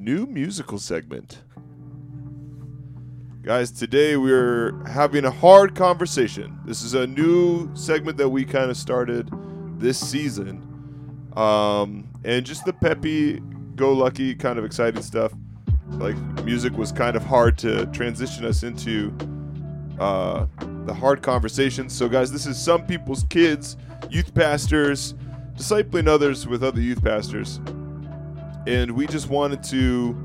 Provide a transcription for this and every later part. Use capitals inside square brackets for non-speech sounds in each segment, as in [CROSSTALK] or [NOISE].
new musical segment. Guys, today we're having a hard conversation. This is a new segment that we kind of started this season. Um, and just the peppy, go lucky, kind of exciting stuff. Like, music was kind of hard to transition us into uh, the hard conversations. So, guys, this is some people's kids, youth pastors, discipling others with other youth pastors. And we just wanted to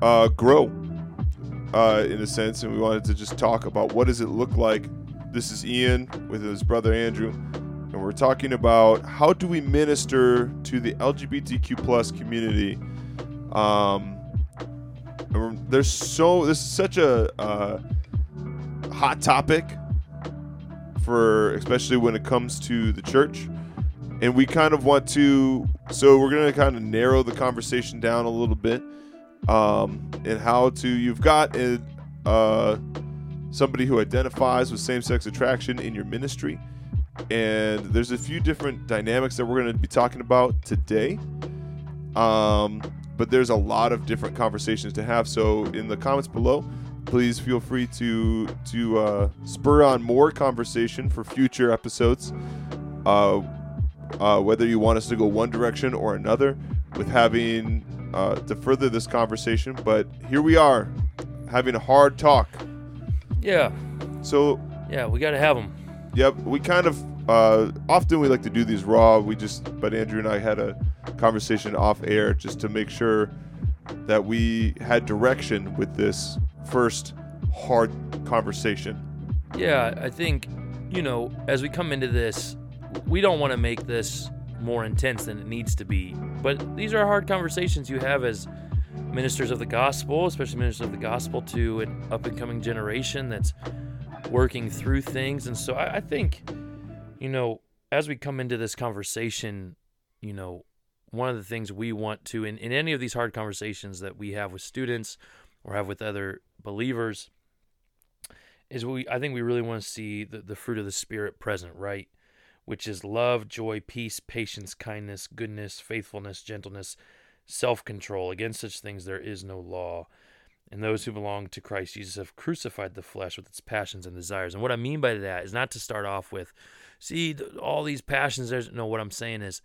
uh, grow uh, in a sense, and we wanted to just talk about what does it look like. This is Ian with his brother Andrew, and we're talking about how do we minister to the LGBTQ plus community. Um, there's so this is such a uh, hot topic for especially when it comes to the church and we kind of want to so we're going to kind of narrow the conversation down a little bit um, and how to you've got a, uh, somebody who identifies with same-sex attraction in your ministry. And there's a few different dynamics that we're going to be talking about today. Um, but there's a lot of different conversations to have. So in the comments below please feel free to to uh, spur on more conversation for future episodes uh, uh, whether you want us to go one direction or another with having uh, to further this conversation. But here we are, having a hard talk. Yeah. So. Yeah, we got to have them. Yep, we kind of uh, often we like to do these raw. We just, but Andrew and I had a conversation off air just to make sure that we had direction with this first hard conversation. Yeah, I think, you know, as we come into this, we don't want to make this more intense than it needs to be. But these are hard conversations you have as ministers of the gospel, especially ministers of the gospel to an up and coming generation that's working through things. And so I, I think, you know, as we come into this conversation, you know, one of the things we want to, in, in any of these hard conversations that we have with students or have with other believers, is we I think we really want to see the, the fruit of the spirit present, right? Which is love, joy, peace, patience, kindness, goodness, faithfulness, gentleness, self control. Against such things there is no law. And those who belong to Christ Jesus have crucified the flesh with its passions and desires. And what I mean by that is not to start off with, see, all these passions. There's no. What I'm saying is,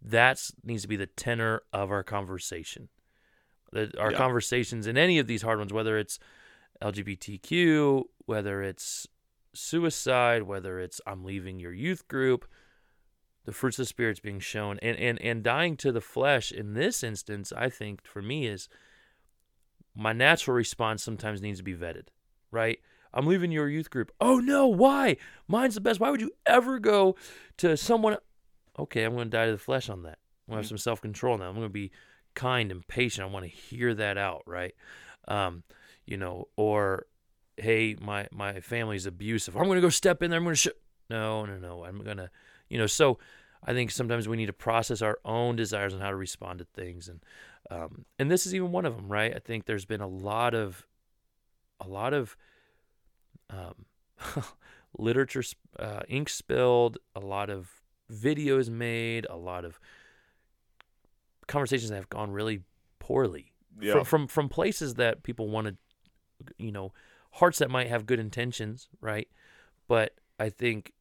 that needs to be the tenor of our conversation. Our yeah. conversations in any of these hard ones, whether it's LGBTQ, whether it's suicide, whether it's I'm leaving your youth group, the fruits of the spirit's being shown. And and and dying to the flesh in this instance, I think for me is my natural response sometimes needs to be vetted, right? I'm leaving your youth group. Oh no, why? Mine's the best. Why would you ever go to someone Okay, I'm going to die to the flesh on that. I'm going to have some self-control now. I'm going to be kind and patient. I want to hear that out, right? Um, you know, or hey, my my family's abusive. I'm going to go step in there. I'm going to sh-. no, no, no. I'm going to, you know. So I think sometimes we need to process our own desires and how to respond to things, and um, and this is even one of them, right? I think there's been a lot of a lot of um, [LAUGHS] literature, uh, ink spilled, a lot of videos made, a lot of conversations that have gone really poorly yeah. from, from from places that people want to, you know, hearts that might have good intentions, right? But I think,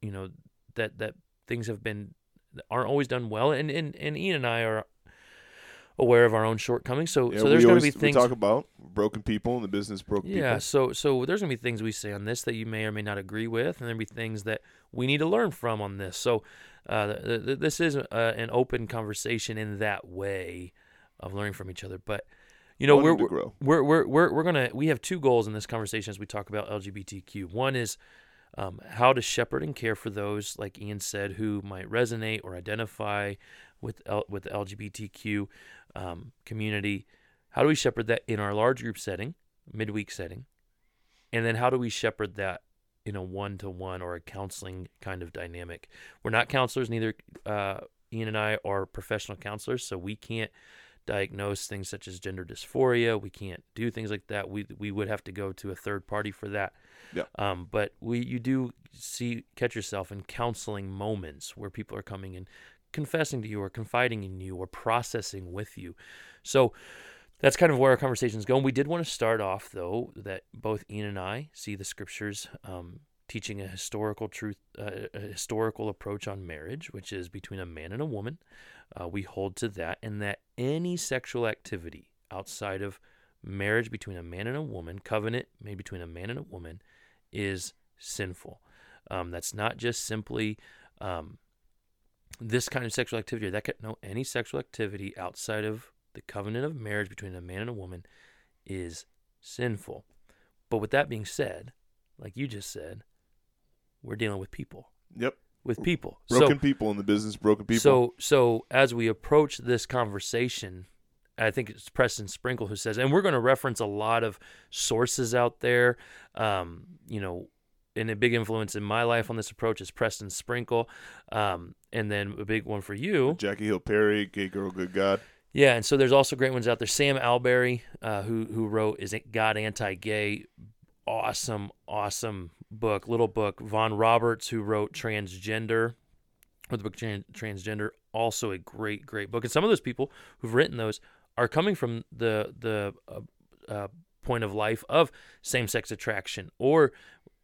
you know, that that things have been aren't always done well, and and, and Ian and I are aware of our own shortcomings. So yeah, so there's going to be things we talk about broken people in the business broken people. yeah, people. so so there's going to be things we say on this that you may or may not agree with, and there'll be things that we need to learn from on this. So uh, th- th- this is uh, an open conversation in that way of learning from each other, but you know we're, we're, we're we're we're we're gonna we have two goals in this conversation as we talk about LGBTQ. One is um, how to shepherd and care for those, like Ian said, who might resonate or identify with L- with the LGBTQ um, community. How do we shepherd that in our large group setting, midweek setting, and then how do we shepherd that in a one to one or a counseling kind of dynamic? We're not counselors, neither uh, Ian and I are professional counselors, so we can't diagnose things such as gender dysphoria. We can't do things like that. We we would have to go to a third party for that. Yeah. Um, but we you do see catch yourself in counseling moments where people are coming and confessing to you or confiding in you or processing with you. So that's kind of where our conversation is going. We did want to start off, though, that both Ian and I see the scriptures um, teaching a historical truth, uh, a historical approach on marriage, which is between a man and a woman. Uh, we hold to that, and that any sexual activity outside of marriage between a man and a woman, covenant made between a man and a woman, is sinful. Um, that's not just simply um, this kind of sexual activity. That could, no, any sexual activity outside of the covenant of marriage between a man and a woman is sinful. But with that being said, like you just said, we're dealing with people. Yep. With people. Broken so, people in the business, broken people. So so as we approach this conversation, I think it's Preston Sprinkle who says, and we're going to reference a lot of sources out there. Um, you know, and a big influence in my life on this approach is Preston Sprinkle, um, and then a big one for you, Jackie Hill Perry, Gay Girl, Good God. Yeah, and so there's also great ones out there. Sam Allberry, uh, who who wrote "Is God Anti-Gay?" Awesome, awesome book, little book. Vaughn Roberts, who wrote Transgender, or the book Transgender, also a great, great book. And some of those people who've written those are coming from the the uh, uh, point of life of same-sex attraction or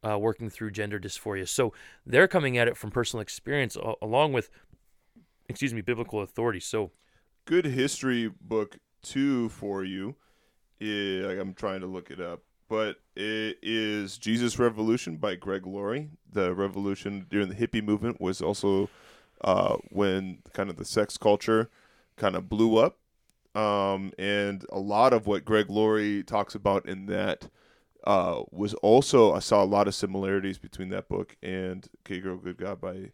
uh, working through gender dysphoria. So they're coming at it from personal experience, along with, excuse me, biblical authority. So good history book too for you. like I'm trying to look it up, but it is Jesus Revolution by Greg Laurie. The revolution during the hippie movement was also uh, when kind of the sex culture kind of blew up, um, and a lot of what Greg Laurie talks about in that uh, was also I saw a lot of similarities between that book and "Gay Girl Good God" by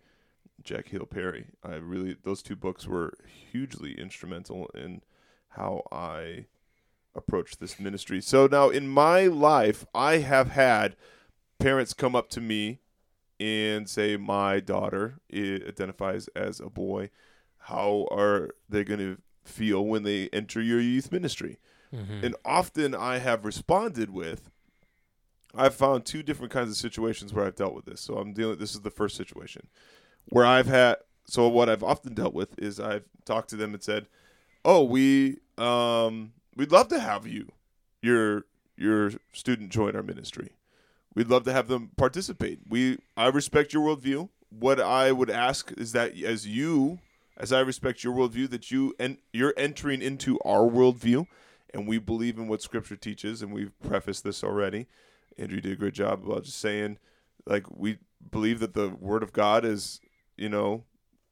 Jack Hill Perry. I really those two books were hugely instrumental in how I approached this ministry. So now in my life, I have had parents come up to me and say my daughter identifies as a boy. How are they going to feel when they enter your youth ministry? Mm-hmm. And often I have responded with I've found two different kinds of situations where I've dealt with this. So I'm dealing this is the first situation where I've had so what I've often dealt with is I've talked to them and said, "Oh, we um we'd love to have you your your student join our ministry. We'd love to have them participate. We I respect your worldview. What I would ask is that as you as I respect your worldview, that you and you're entering into our worldview, and we believe in what Scripture teaches, and we've prefaced this already. Andrew did a great job about just saying, like we believe that the Word of God is you know,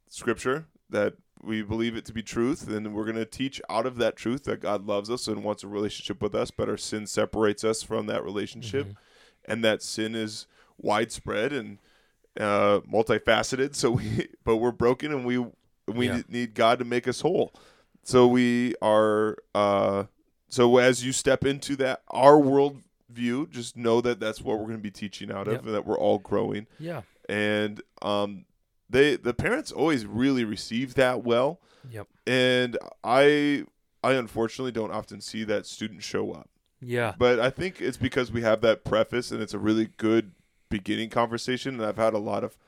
scripture that we believe it to be truth and we're going to teach out of that truth that God loves us and wants a relationship with us but our sin separates us from that relationship mm-hmm. and that sin is widespread and uh, multifaceted so we [LAUGHS] but we're broken and we we yeah. need God to make us whole so we are uh, so as you step into that our world view just know that that's what we're going to be teaching out of yep. and that we're all growing yeah and um they the parents always really receive that well. Yep. And I I unfortunately don't often see that student show up. Yeah. But I think it's because we have that preface and it's a really good beginning conversation and I've had a lot of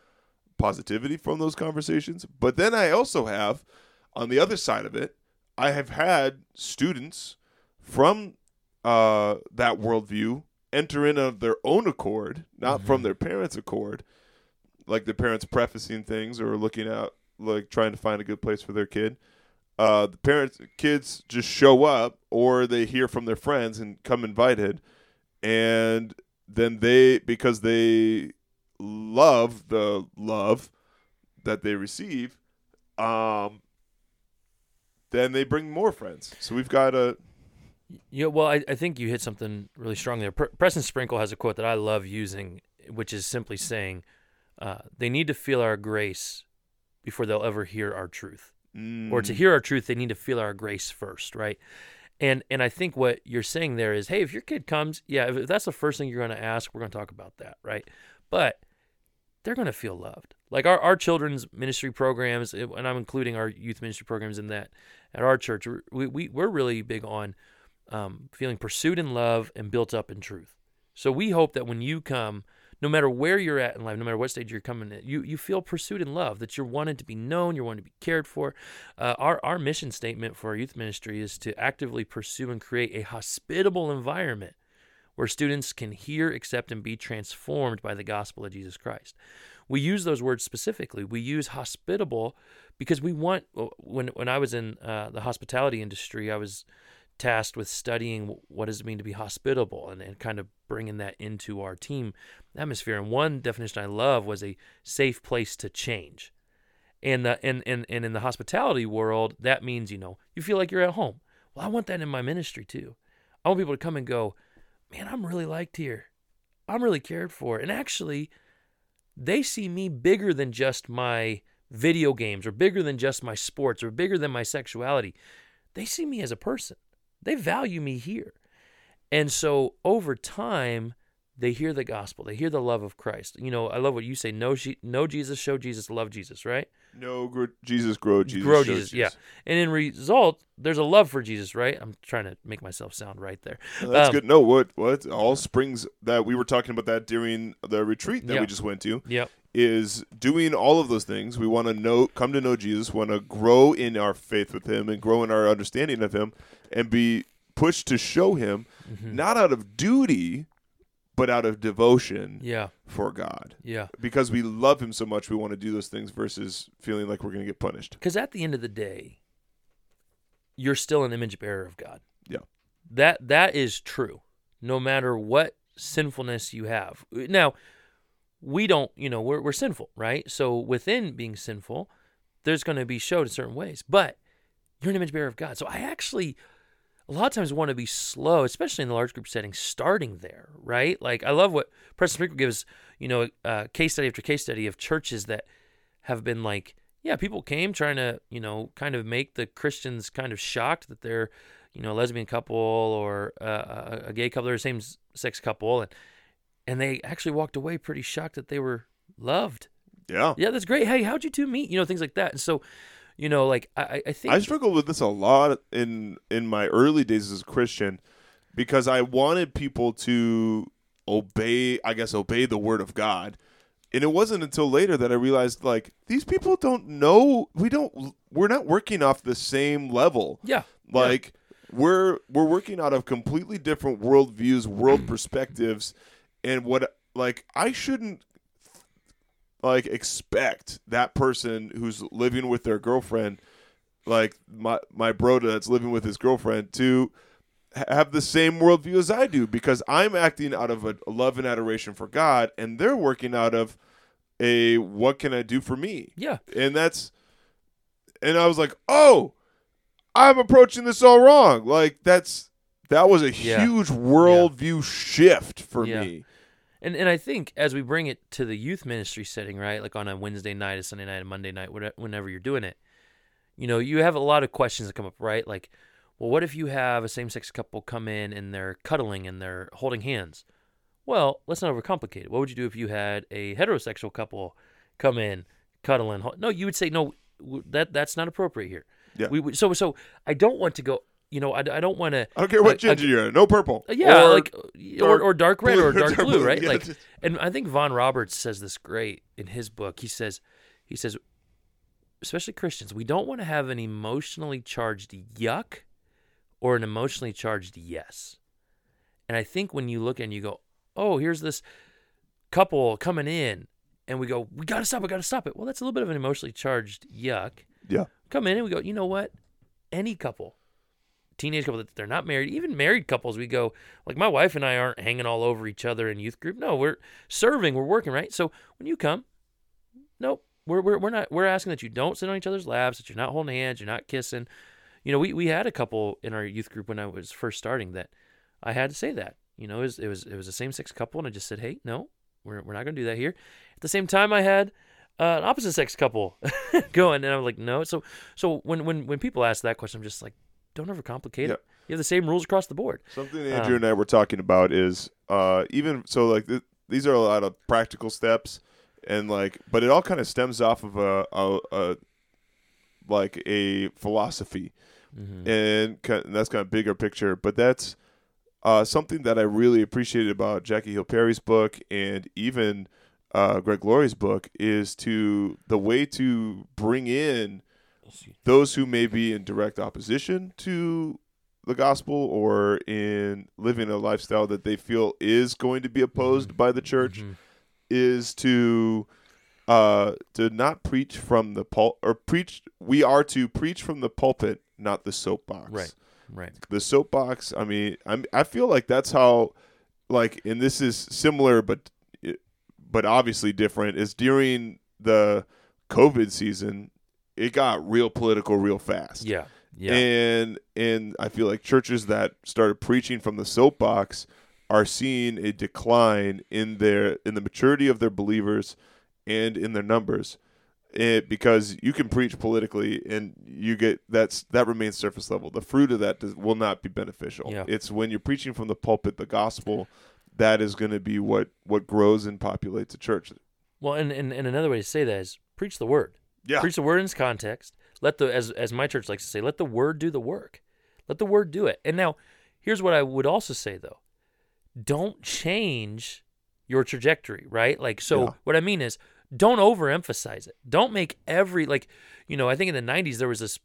positivity from those conversations. But then I also have on the other side of it, I have had students from uh, that worldview enter in of their own accord, not mm-hmm. from their parents' accord, like the parents prefacing things or looking out like trying to find a good place for their kid. Uh, the parents, kids just show up, or they hear from their friends and come invited, and then they because they love the love that they receive, um, then they bring more friends. So we've got a. Yeah, well, I, I think you hit something really strong there. Preston Sprinkle has a quote that I love using, which is simply saying, uh, they need to feel our grace before they'll ever hear our truth. Mm. Or to mm. hear our truth, they need to feel our grace first, right? And and I think what you're saying there is, hey, if your kid comes, yeah, if that's the first thing you're going to ask, we're going to talk about that, right? But they're going to feel loved. Like our, our children's ministry programs, and I'm including our youth ministry programs in that at our church, we, we, we're really big on um, feeling pursued in love and built up in truth. So we hope that when you come no matter where you're at in life, no matter what stage you're coming in, you you feel pursued and loved, that you're wanted to be known, you're wanted to be cared for. Uh, our our mission statement for our youth ministry is to actively pursue and create a hospitable environment where students can hear, accept, and be transformed by the gospel of Jesus Christ. We use those words specifically. We use hospitable because we want. When when I was in uh, the hospitality industry, I was tasked with studying what does it mean to be hospitable and, and kind of bringing that into our team atmosphere. And one definition I love was a safe place to change. And the and, and, and in the hospitality world, that means, you know, you feel like you're at home. Well, I want that in my ministry too. I want people to come and go, man, I'm really liked here. I'm really cared for. And actually, they see me bigger than just my video games or bigger than just my sports or bigger than my sexuality. They see me as a person. They value me here. And so over time, they hear the gospel. They hear the love of Christ. You know, I love what you say. Know, know Jesus, show Jesus, love Jesus, right? No, Jesus, grow Jesus. Grow Jesus, Jesus, yeah. And in result, there's a love for Jesus, right? I'm trying to make myself sound right there. that's um, good. No, what what all springs that we were talking about that during the retreat that yep. we just went to. Yep. Is doing all of those things. We want to know, come to know Jesus, want to grow in our faith with Him and grow in our understanding of Him, and be pushed to show Him, mm-hmm. not out of duty, but out of devotion yeah. for God. Yeah. Because we love him so much we want to do those things versus feeling like we're going to get punished. Because at the end of the day, you're still an image bearer of God. Yeah. That that is true. No matter what sinfulness you have. Now, we don't, you know, we're we're sinful, right? So within being sinful, there's going to be showed in certain ways. But you're an image bearer of God. So I actually a lot of times want to be slow, especially in the large group setting, starting there, right? Like I love what Preston Sprinkle gives, you know, uh, case study after case study of churches that have been like, yeah, people came trying to, you know, kind of make the Christians kind of shocked that they're, you know, a lesbian couple or uh, a gay couple or a same sex couple, and and they actually walked away pretty shocked that they were loved. Yeah, yeah, that's great. Hey, how'd you two meet? You know, things like that. And so you know, like I, I think I struggled with this a lot in in my early days as a Christian because I wanted people to obey, I guess, obey the word of God. And it wasn't until later that I realized like these people don't know we don't we're not working off the same level. Yeah. Like yeah. we're we're working out of completely different worldviews, world perspectives, and what like I shouldn't like expect that person who's living with their girlfriend, like my my bro that's living with his girlfriend, to have the same worldview as I do because I'm acting out of a love and adoration for God, and they're working out of a what can I do for me? Yeah, and that's and I was like, oh, I'm approaching this all wrong. Like that's that was a yeah. huge worldview yeah. shift for yeah. me. And and I think as we bring it to the youth ministry setting, right, like on a Wednesday night, a Sunday night, a Monday night, whatever, whenever you're doing it, you know, you have a lot of questions that come up, right? Like, well, what if you have a same-sex couple come in and they're cuddling and they're holding hands? Well, let's not overcomplicate it. What would you do if you had a heterosexual couple come in, cuddling? No, you would say no. That that's not appropriate here. Yeah. We would, so so I don't want to go you know, I, I don't want to. I don't care what ginger uh, you're. No purple. Yeah, or like or, or dark red or [LAUGHS] dark blue, right? Yeah, like, just... and I think Vaughn Roberts says this great in his book. He says, he says, especially Christians, we don't want to have an emotionally charged yuck or an emotionally charged yes. And I think when you look and you go, oh, here's this couple coming in, and we go, we got to stop we got to stop it. Well, that's a little bit of an emotionally charged yuck. Yeah. Come in and we go, you know what? Any couple teenage couple that they're not married, even married couples, we go like my wife and I aren't hanging all over each other in youth group. No, we're serving, we're working, right? So when you come, nope, we're we're we're not we're asking that you don't sit on each other's laps, that you're not holding hands, you're not kissing. You know, we we had a couple in our youth group when I was first starting that I had to say that. You know, it was it was it was a same sex couple, and I just said, hey, no, we're we're not going to do that here. At the same time, I had uh, an opposite sex couple [LAUGHS] going, and I'm like, no. So so when when when people ask that question, I'm just like, don't overcomplicate it. You have the same rules across the board. Something Andrew um, and I were talking about is uh, even so, like th- these are a lot of practical steps, and like, but it all kind of stems off of a, a, a like a philosophy, mm-hmm. and, kind of, and that's kind of bigger picture. But that's uh, something that I really appreciated about Jackie Hill Perry's book and even uh, Greg Laurie's book is to the way to bring in those who may be in direct opposition to the gospel or in living a lifestyle that they feel is going to be opposed Mhm. by the church Mhm. is to uh to not preach from the pul or preach we are to preach from the pulpit not the soapbox Right. Right. the soapbox i mean i'm i feel like that's how like and this is similar but but obviously different is during the covid season it got real political real fast Yeah. Yeah. and and I feel like churches that started preaching from the soapbox are seeing a decline in their in the maturity of their believers and in their numbers. It, because you can preach politically and you get that's that remains surface level. The fruit of that does, will not be beneficial. Yeah. It's when you're preaching from the pulpit the gospel that is going to be what what grows and populates a church. well, and, and and another way to say that is preach the word. Yeah. Preach the word in its context. Let the as as my church likes to say, let the word do the work. Let the word do it. And now, here's what I would also say though. Don't change your trajectory, right? Like so Yeah. what I mean is don't overemphasize it. Don't make every like, you know, I think in the 90s there was this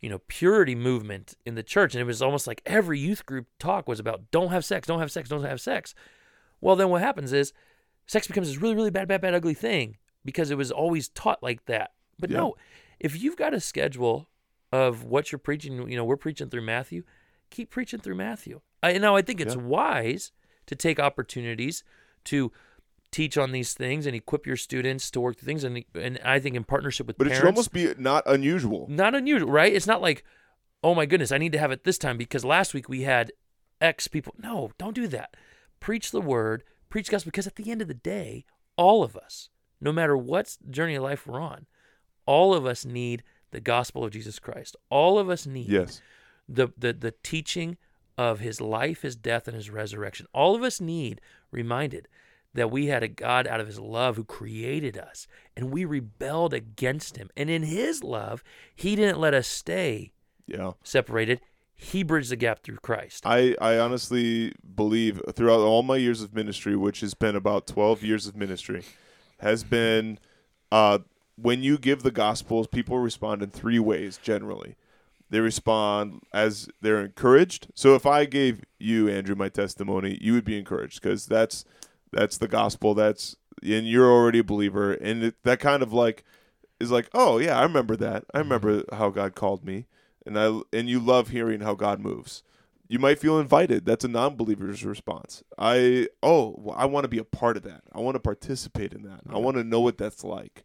you know, purity movement in the church and it was almost like every youth group talk was about don't have sex, don't have sex, don't have sex. Well, then what happens is sex becomes this really really bad bad bad ugly thing because it was always taught like that. But Yeah. no, if you've got a schedule of what you're preaching, you know, we're preaching through Matthew, keep preaching through Matthew. I now I think it's Yeah. wise to take opportunities to teach on these things and equip your students to work through things and and I think in partnership with But it should almost be not unusual. not unusual, right? It's not like, oh my goodness, I need to have it this time because last week we had X people. No, don't do that. Preach the word, preach gospel, because at the end of the day, all of us, no matter what journey of life we're on, all of us need the gospel of Jesus Christ. All of us need Yes. the, the the teaching of his life, his death, and his resurrection. All of us need reminded that we had a God out of his love who created us and we rebelled against him. And in his love, he didn't let us stay Yeah. separated. He bridged the gap through Christ. I, I honestly believe throughout all my years of ministry, which has been about 12 years of ministry, has been uh, when you give the gospels, people respond in three ways generally. They respond as they're encouraged. So if I gave you, Andrew, my testimony, you would be encouraged because that's that's the gospel. That's and you're already a believer, and it, that kind of like is like, oh yeah, I remember that. I mm-hmm. remember how God called me, and I and you love hearing how God moves. You might feel invited. That's a non-believer's response. I oh, well, I want to be a part of that. I want to participate in that. I want to know what that's like.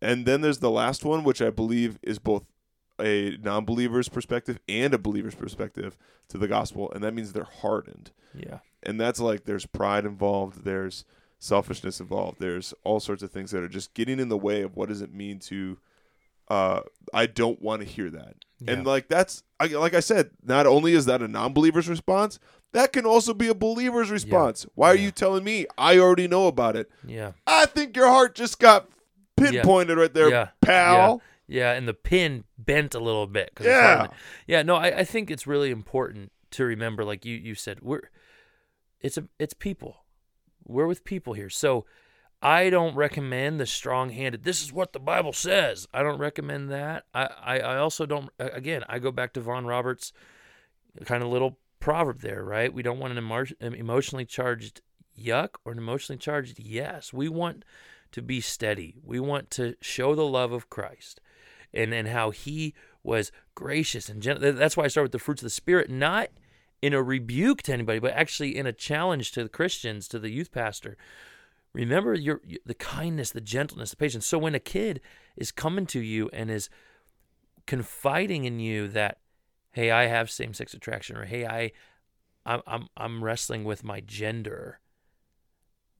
And then there's the last one, which I believe is both a non-believer's perspective and a believer's perspective to the gospel, and that means they're hardened. Yeah. and that's like there's pride involved there's selfishness involved there's all sorts of things that are just getting in the way of what does it mean to uh i don't want to hear that. And like that's I, like i said not only is that a non-believer's response that can also be a believer's response. Why are Yeah. you telling me? I already know about it. Yeah. i think your heart just got pinpointed right there Yeah. pal Yeah, and the pin bent a little bit. Yeah. to- yeah. No, I, I think it's really important to remember, like you, you said, we're it's a it's people. We're with people here, so I don't recommend the strong-handed. This is what the Bible says. I don't recommend that. I I, I also don't. Again, I go back to Vaughn Roberts' kind of little proverb there, right? We don't want an an emotionally charged yuck or an emotionally charged yes. We want to be steady. We want to show the love of Christ and, and how he was gracious and gentle. That's why I start with the fruits of the Spirit, not in a rebuke to anybody, but actually in a challenge to the Christians, to the youth pastor. Remember your the kindness, the gentleness, the patience. So when a kid is coming to you and is confiding in you that, hey, I have same sex attraction, or hey, I, I'm I'm I'm wrestling with my gender.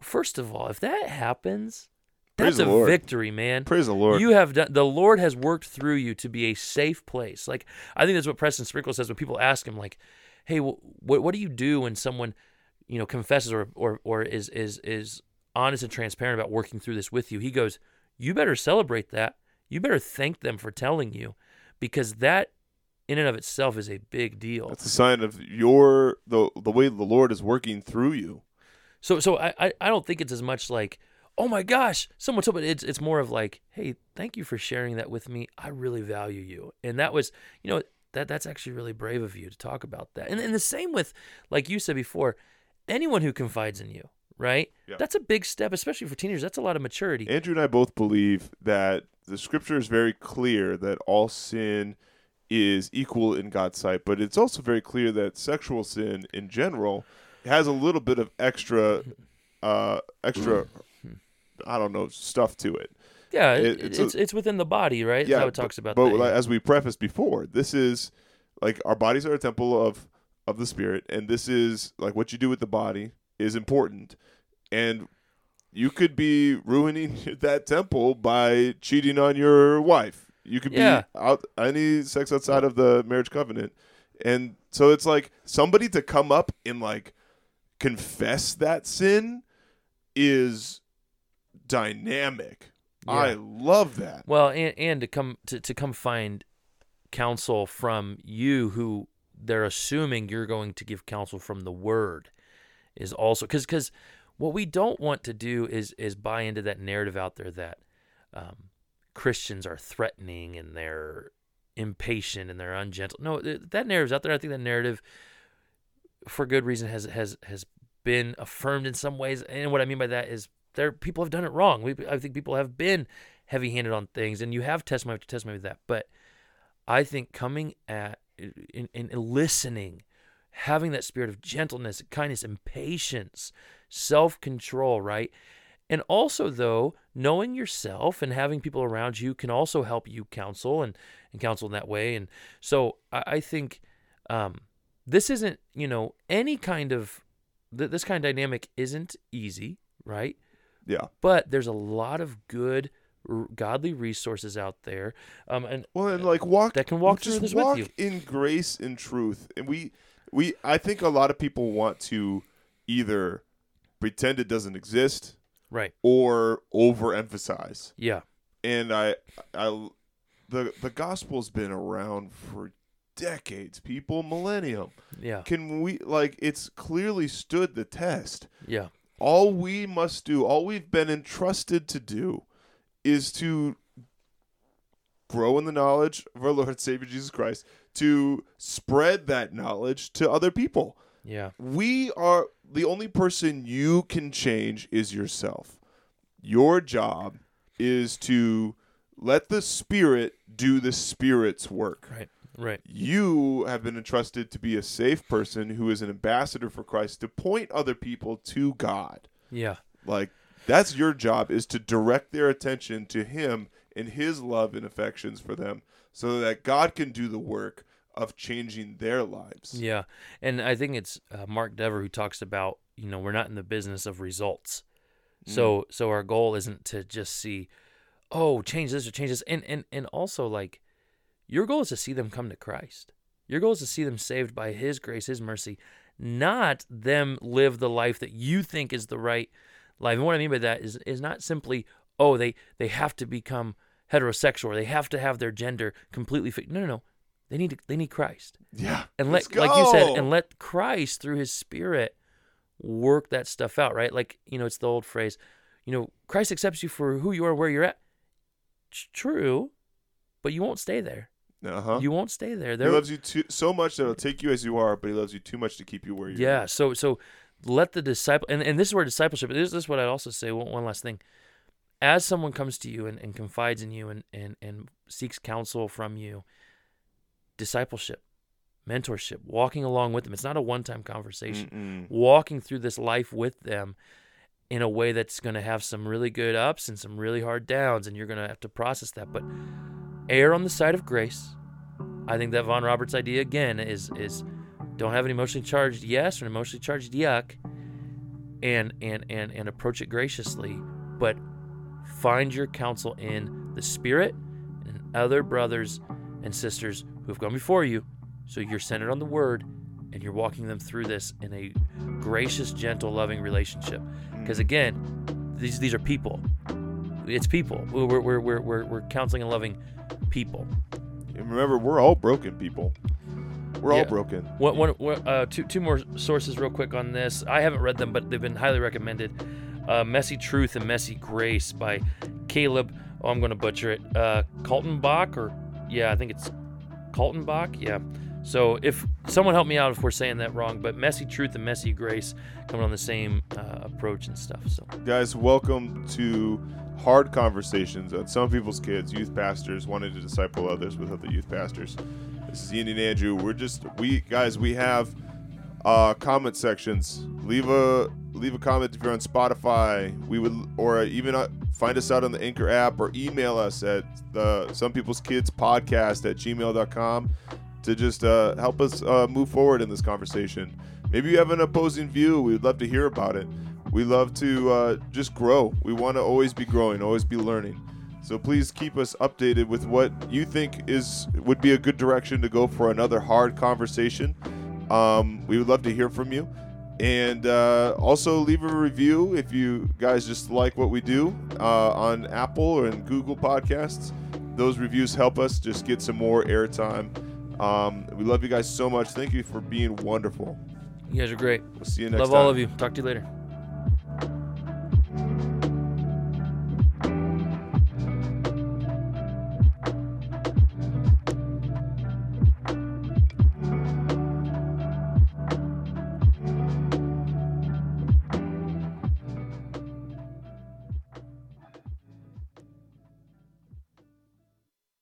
First of all, if that happens, that's the a Lord. victory, man. praise the lord You have done. The Lord has worked through you to be a safe place. Like I think that's what Preston Sprinkle says when people ask him, like, "Hey, wh- what what do you do when someone, you know, confesses or or or is is is honest and transparent about working through this with you?" He goes, "You better celebrate that. You better thank them for telling you, because that in and of itself is a big deal. That's a sign of your the the way the Lord is working through you. So so I, I don't think it's as much like oh my gosh someone told me it's it's more of like hey thank you for sharing that with me. I really value you. And that was you know that that's actually really brave of you to talk about that. And and the same with like you said before anyone who confides in you right? Yeah. that's a big step especially for teenagers. That's a lot of maturity. Andrew and I both believe that the scripture is very clear that all sin is equal in God's sight, but it's also very clear that sexual sin in general has a little bit of extra uh extra I don't know stuff to it. yeah It- it, it's it's, a- it's within the body right That's yeah, how it but- talks about But that, like, yeah. as we prefaced before, this is like our bodies are a temple of of the spirit, and this is like what you do with the body is important, and you could be ruining [LAUGHS] that temple by cheating on your wife. You could Yeah. be out any sex outside of the marriage covenant, and so it's like somebody to come up and like confess that sin is dynamic. I love that. Well, and, and to come to, to come find counsel from you who they're assuming you're going to give counsel from the word is also because because what we don't want to do is is buy into that narrative out there that um, Christians are threatening and they're impatient and they're ungentle. No, that narrative's out there. I think that narrative, for good reason, has has has been affirmed in some ways. And what I mean by that is there people have done it wrong. We I think people have been heavy-handed on things, and you have testimony after testimony of that. But I think coming at in, in, in listening, having that spirit of gentleness, kindness, and patience, self-control, right? And also, though, knowing yourself and having people around you can also help you counsel and, and counsel in that way. And so I, I think um, this isn't, you know, any kind of, th- this kind of dynamic isn't easy, right? Yeah. But there's a lot of good, r- godly resources out there. Um, and Well, and like walk that can walk just through this with walk you. in grace and truth. And we we I think a lot of people want to either pretend it doesn't exist right. or overemphasize. Yeah. And I I the the gospel's been around for decades, people, millennium. Yeah. Can we like it's clearly stood the test. Yeah. All we must do, all we've been entrusted to do is to grow in the knowledge of our Lord and Savior Jesus Christ, to spread that knowledge to other people. Yeah. We are the only person you can change is yourself. Your job is to let the Spirit do the Spirit's work. Right. Right. You have been entrusted to be a safe person who is an ambassador for Christ to point other people to God. Yeah. Like that's your job is to direct their attention to him and his love and affections for them so that God can do the work of changing their lives. Yeah, and I think it's uh, Mark Dever who talks about you know we're not in the business of results, so so our goal isn't to just see, oh change this or change this, and and and also like, your goal is to see them come to Christ. Your goal is to see them saved by His grace, His mercy, not them live the life that you think is the right life. And what I mean by that is is not simply oh they they have to become heterosexual or they have to have their gender completely fixed. No, no, no. They need to, they need Christ Yeah. and let like you said and let christ through his spirit work that stuff out right like you know it's the old phrase you know christ accepts you for who you are where you're at it's true but you won't stay there uh-huh. you won't stay there he loves you too, so much that he'll take you as you are, but he loves you too much to keep you where you yeah are. Yeah. So so let the disciple and, and this is where discipleship this, this is what i'd also say one, one last thing as someone comes to you and, and confides in you and, and and seeks counsel from you discipleship mentorship walking along with them it's not a one-time conversation Mm-mm. walking through this life with them in a way that's going to have some really good ups and some really hard downs and you're going to have to process that but err on the side of grace i think that Vaughn Roberts idea again is is don't have an emotionally charged yes or an emotionally charged yuck and and and and approach it graciously but find your counsel in the spirit and other brothers and sisters who have gone before you so you're centered on the word and you're walking them through this in a gracious, gentle, loving relationship. Because mm. again, these these are people. It's people. We're we're we're we're, we're counseling and loving people. Amen. remember, we're all broken people. We're all Yeah. broken. One, one, one, uh, two, two more sources, real quick, on this. I haven't read them, but they've been highly recommended. Uh, Messy Truth and Messy Grace by Caleb. Oh, I'm going to butcher it. Uh, Kaltenbach, or yeah, I think it's Kaltenbach. Yeah. So if someone help me out if we're saying that wrong, but Messy Truth and Messy Grace coming on the same uh, approach and stuff. So Guys, welcome to Hard Conversations on Some People's Kids, youth pastors wanting to disciple others with other youth pastors. This is Ian and Andrew. We're just we guys, we have uh comment sections. Leave a leave a comment if you're on Spotify. We would or even uh, find us out on the Anchor app or email us at the Some People's Kids podcast at gmail.com to just uh, help us uh, move forward in this conversation. Maybe you have an opposing view. We'd love to hear about it. We love to uh, just grow. We want to always be growing, always be learning. So please keep us updated with what you think is would be a good direction to go for another hard conversation. Um, we would love to hear from you, and uh, also leave a review if you guys just like what we do uh, on Apple or in Google Podcasts. Those reviews help us just get some more airtime. Um, we love you guys so much. Thank you for being wonderful. you guys are great. We'll see you next Love time. all of you. Talk to you later.